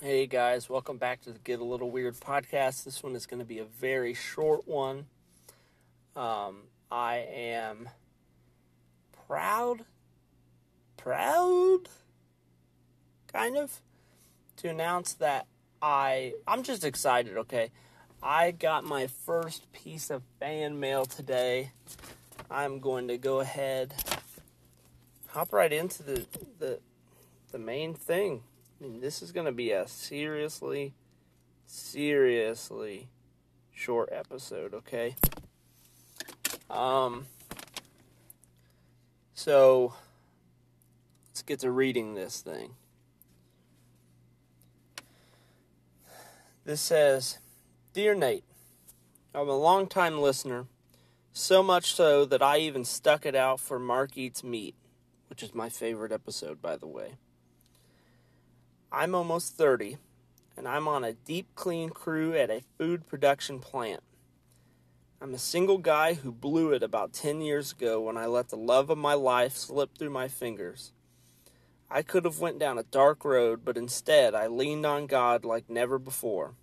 Hey guys, welcome back to the Get a Little Weird podcast. This one is going to be a very short one. Um, I am proud, proud, kind of, to announce that I I'm just excited. Okay, I got my first piece of fan mail today. I'm going to go ahead, hop right into the the the main thing. I mean, this is going to be a seriously, seriously short episode, okay? Um, so let's get to reading this thing. This says, Dear Nate, I'm a long-time listener, so much so that I even stuck it out for Mark Eats Meat, which is my favorite episode, by the way. I'm almost 30, and I'm on a deep clean crew at a food production plant. I'm a single guy who blew it about 10 years ago when I let the love of my life slip through my fingers. I could have went down a dark road, but instead I leaned on God like never before.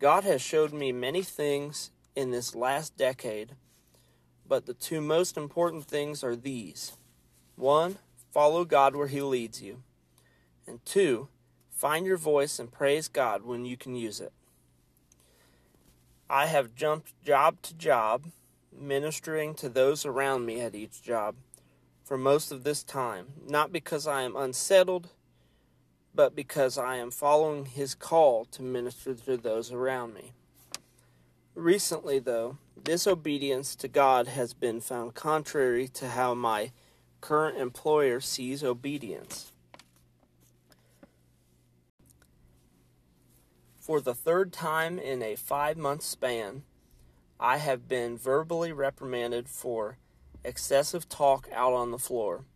God has showed me many things in this last decade, but the two most important things are these. One, follow God where he leads you. And two, find your voice and praise God when you can use it. I have jumped job to job, ministering to those around me at each job for most of this time, not because I am unsettled, but because I am following His call to minister to those around me. Recently, though, disobedience to God has been found contrary to how my current employer sees obedience. For the third time in a five month span, I have been verbally reprimanded for excessive talk out on the floor.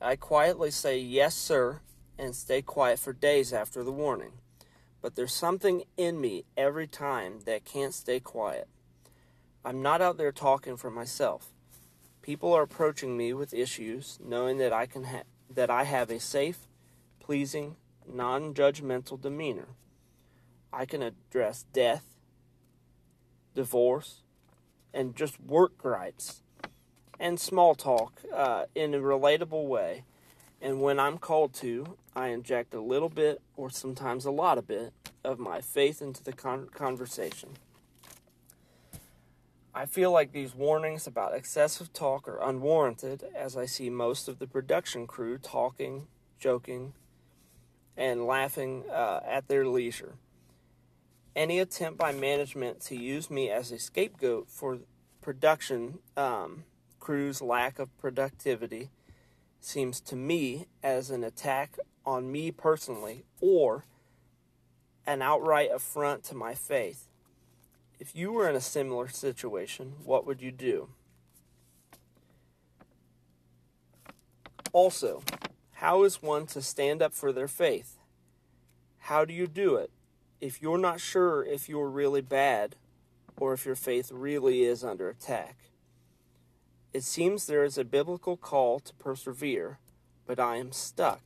I quietly say, Yes, sir, and stay quiet for days after the warning. But there's something in me every time that can't stay quiet. I'm not out there talking for myself. People are approaching me with issues, knowing that I can ha- that I have a safe, pleasing, non-judgmental demeanor. I can address death, divorce, and just work gripes and small talk uh, in a relatable way. And when I'm called to, I inject a little bit, or sometimes a lot of bit, of my faith into the con- conversation. I feel like these warnings about excessive talk are unwarranted, as I see most of the production crew talking, joking, and laughing uh, at their leisure. Any attempt by management to use me as a scapegoat for production um, crew's lack of productivity seems to me as an attack on me personally or an outright affront to my faith. If you were in a similar situation, what would you do? Also, how is one to stand up for their faith? How do you do it? If you're not sure if you're really bad or if your faith really is under attack. It seems there is a biblical call to persevere, but I am stuck.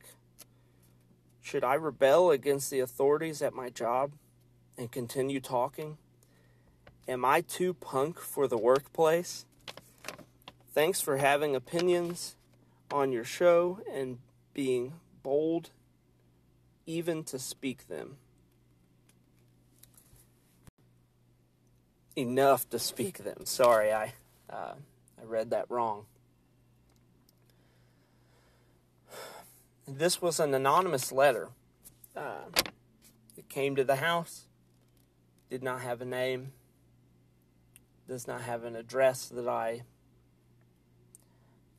Should I rebel against the authorities at my job and continue talking? Am I too punk for the workplace? Thanks for having opinions on your show and being bold even to speak them. Enough to speak them. Sorry, I uh, I read that wrong. This was an anonymous letter. Uh, it came to the house. Did not have a name. Does not have an address that I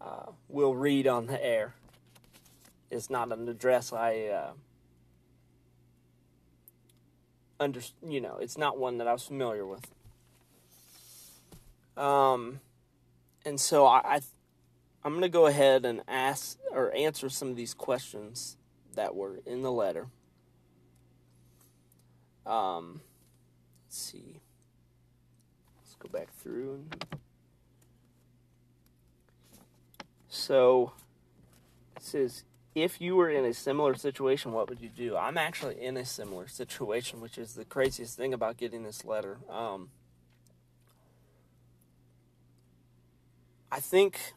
uh, will read on the air. It's not an address I uh, under. You know, it's not one that I was familiar with. Um, and so I, I I'm going to go ahead and ask or answer some of these questions that were in the letter. Um, let's see. Let's go back through. So, it says, if you were in a similar situation, what would you do? I'm actually in a similar situation, which is the craziest thing about getting this letter. Um, I think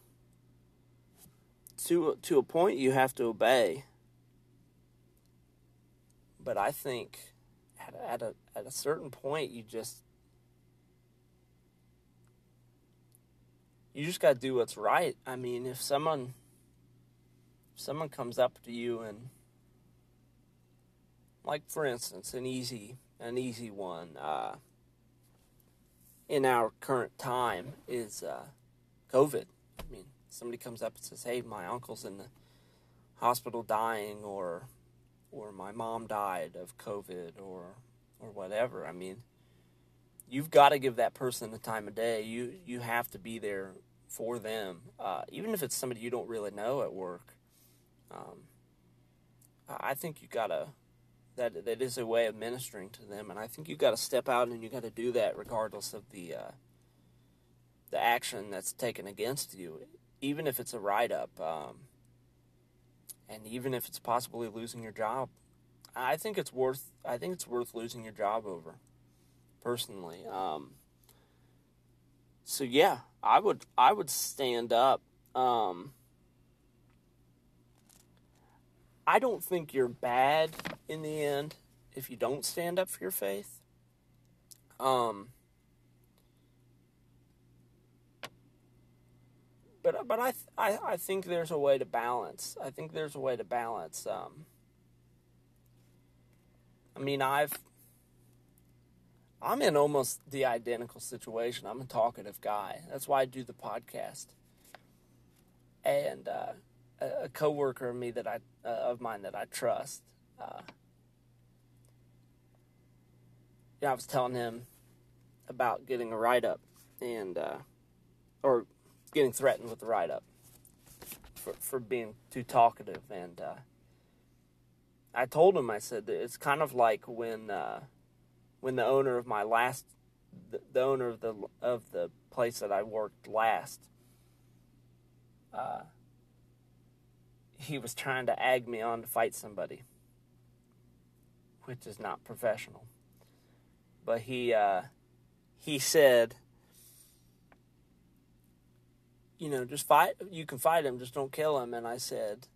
to to a point you have to obey, but I think at, at a at a certain point you just you just got to do what's right. I mean, if someone if someone comes up to you and like for instance an easy an easy one uh, in our current time is uh, covid. I mean somebody comes up and says hey my uncle's in the hospital dying or or my mom died of covid or or whatever. I mean you've got to give that person the time of day. You you have to be there for them uh, even if it's somebody you don't really know at work. Um, I think you gotta that that is a way of ministering to them, and I think you got to step out and you got to do that regardless of the uh, the action that's taken against you, even if it's a write up, um, and even if it's possibly losing your job. I think it's worth I think it's worth losing your job over, personally. Um, so yeah, I would I would stand up. Um, I don't think you're bad in the end if you don't stand up for your faith. Um, but but I, I I think there's a way to balance. I think there's a way to balance. Um, I mean, I've I'm in almost the identical situation. I'm a talkative guy. That's why I do the podcast. And uh, a, a coworker of me that I uh, of mine that I trust. Uh, yeah, I was telling him about getting a write up and uh, or getting threatened with a write up for for being too talkative and uh, I told him I said it's kind of like when uh, when the owner of my last the, the, owner of the of the place that I worked last uh, he was trying to ag me on to fight somebody, which is not professional. But he uh, he said, you know, just fight. You can fight him, just don't kill him. And I said,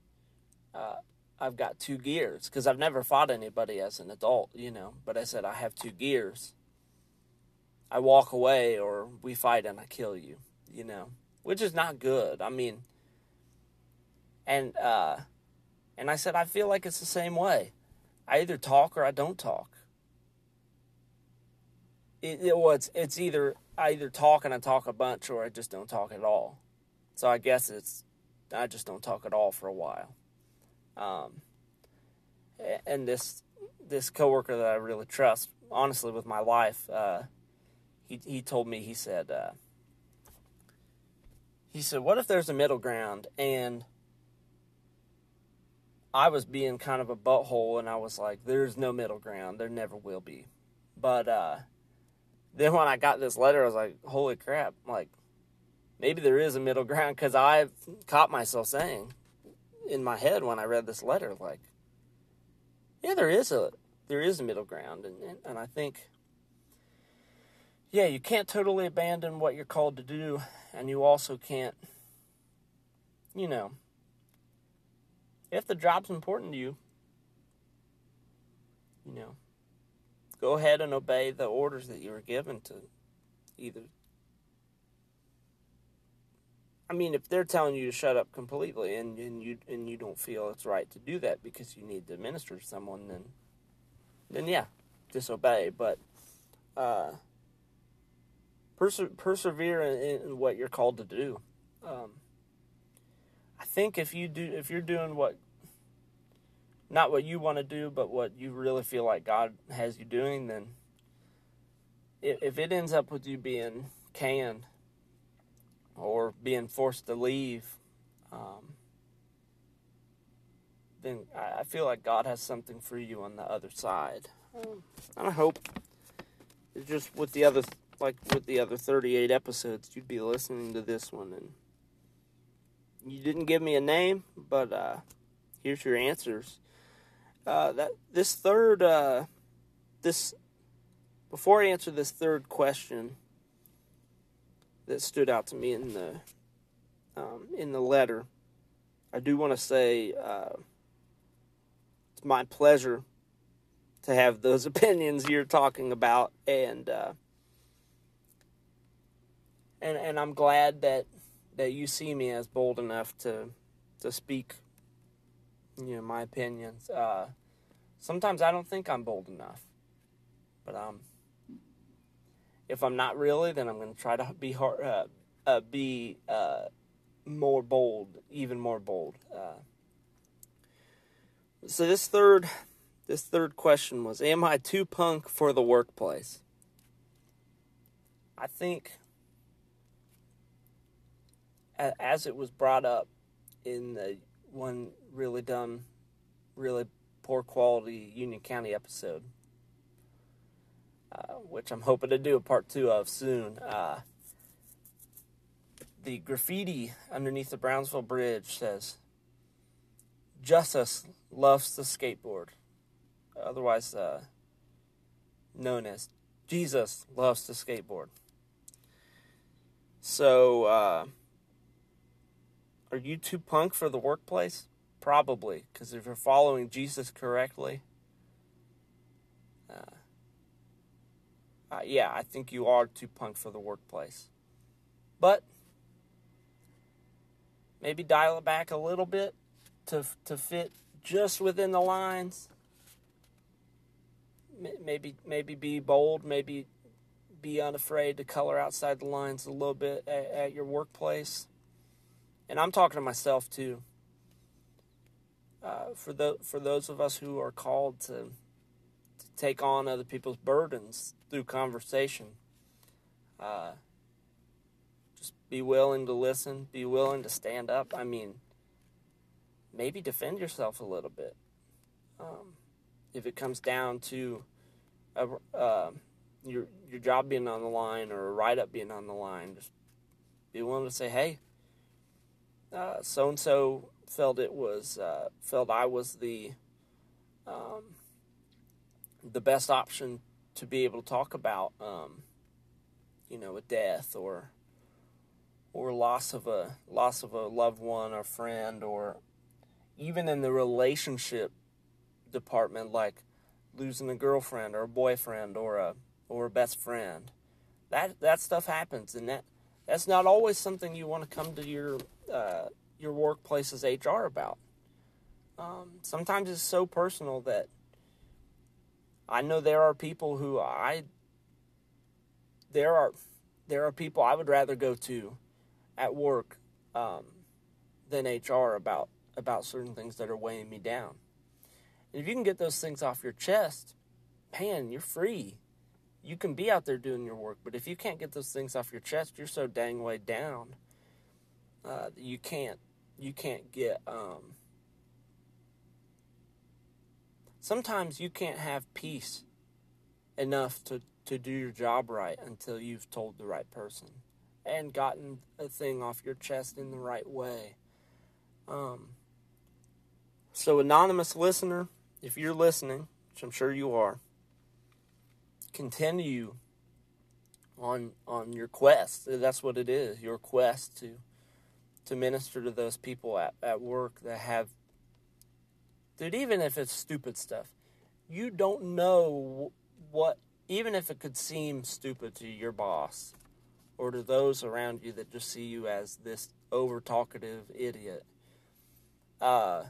uh, I've got two gears because I've never fought anybody as an adult, you know. But I said I have two gears. I walk away, or we fight and I kill you, you know, which is not good. I mean and uh, and I said I feel like it's the same way. I either talk or I don't talk. It, it well, it's it's either I either talk and I talk a bunch or I just don't talk at all. So I guess it's I just don't talk at all for a while. Um, and this this coworker that I really trust, honestly, with my life, uh, he he told me he said uh, he said, "What if there's a middle ground and I was being kind of a butthole and I was like, there's no middle ground. There never will be. But uh, then when I got this letter, I was like, holy crap. Like, maybe there is a middle ground because I've caught myself saying in my head when I read this letter, like, yeah, there is a there is a middle ground, and and, and I think, yeah, you can't totally abandon what you're called to do, and you also can't, you know, if the job's important to you, you know, go ahead and obey the orders that you were given to either. I mean, if they're telling you to shut up completely and, and you and you don't feel it's right to do that because you need to minister to someone, then then yeah, disobey. But uh, perse- persevere in, in, what you're called to do. Um, I think if you do, if you're doing what, not what you want to do, but what you really feel like God has you doing, then if it ends up with you being canned or being forced to leave, um, then I feel like God has something for you on the other side. Um, and I hope just with the other, like with the other 38 episodes, you'd be listening to this one and you didn't give me a name, but uh, here's your answers. Uh, that this third uh, this before I answer this third question that stood out to me in the um, in the letter, I do want to say uh, it's my pleasure to have those opinions you're talking about, and uh, and and I'm glad that that you see me as bold enough to to speak, you know, my opinions. Uh, sometimes I don't think I'm bold enough, but um, if I'm not really, then I'm going to try to be hard, uh, uh, be uh, more bold, even more bold. Uh, so this third, this third question was: Am I too punk for the workplace? I think, as it was brought up in the one really dumb, really poor quality Union County episode, uh, which I'm hoping to do a part two of soon. Uh, the graffiti underneath the Brownsville Bridge says, Justice loves the skateboard, otherwise uh, known as Jesus loves the skateboard. So, uh, are you too punk for the workplace? Probably, because if you're following Jesus correctly, uh, uh, yeah, I think you are too punk for the workplace. But maybe dial it back a little bit to to fit just within the lines. Maybe maybe be bold. Maybe be unafraid to color outside the lines a little bit at, at your workplace. And I'm talking to myself too. Uh, for the for those of us who are called to, to take on other people's burdens through conversation, uh, just be willing to listen, be willing to stand up. I mean, maybe defend yourself a little bit. Um, if it comes down to a, uh, your your job being on the line or a write up being on the line, just be willing to say, "Hey, so and so felt it was uh, felt I was the um, the best option to be able to talk about, um, you know, a death or or loss of a loss of a loved one or friend or even in the relationship department like losing a girlfriend or a boyfriend or a or a best friend that that stuff happens and that that's not always something you want to come to your uh, your workplace's HR about. Um, sometimes it's so personal that I know there are people who I there are there are people I would rather go to at work um, than HR about about certain things that are weighing me down. And if you can get those things off your chest, man, you're free. You can be out there doing your work, but if you can't get those things off your chest, you're so dang weighed down uh, you can't you can't get um, sometimes you can't have peace enough to, to do your job right until you've told the right person and gotten a thing off your chest in the right way. Um, so, anonymous listener, if you're listening, which I'm sure you are, continue on on your quest. That's what it is, your quest to to minister to those people at, at work that have dude even if it's stupid stuff you don't know what even if it could seem stupid to your boss or to those around you that just see you as this over talkative idiot uh,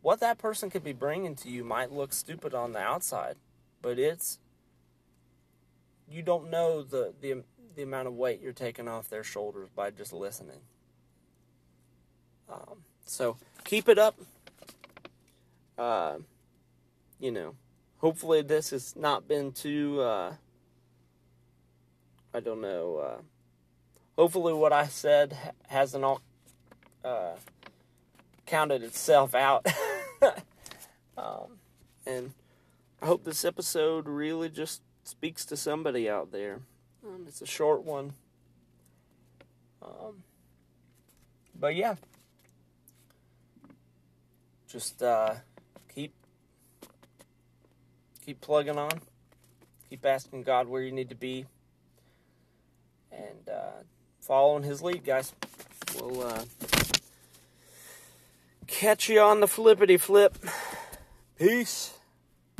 what that person could be bringing to you might look stupid on the outside but it's you don't know the the, the amount of weight you're taking off their shoulders by just listening um, so keep it up. Uh, you know, hopefully this has not been too. Uh, I don't know. Uh, hopefully, what I said hasn't all uh, counted itself out. um, and I hope this episode really just speaks to somebody out there. Um, it's a short one. Um, but yeah just uh, keep plugging on. Keep asking God where you need to be, and uh, following His lead, guys. We'll uh, catch you on the flippity flip. Peace.